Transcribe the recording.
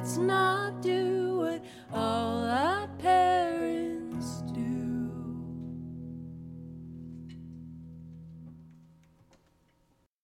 let's not do it all.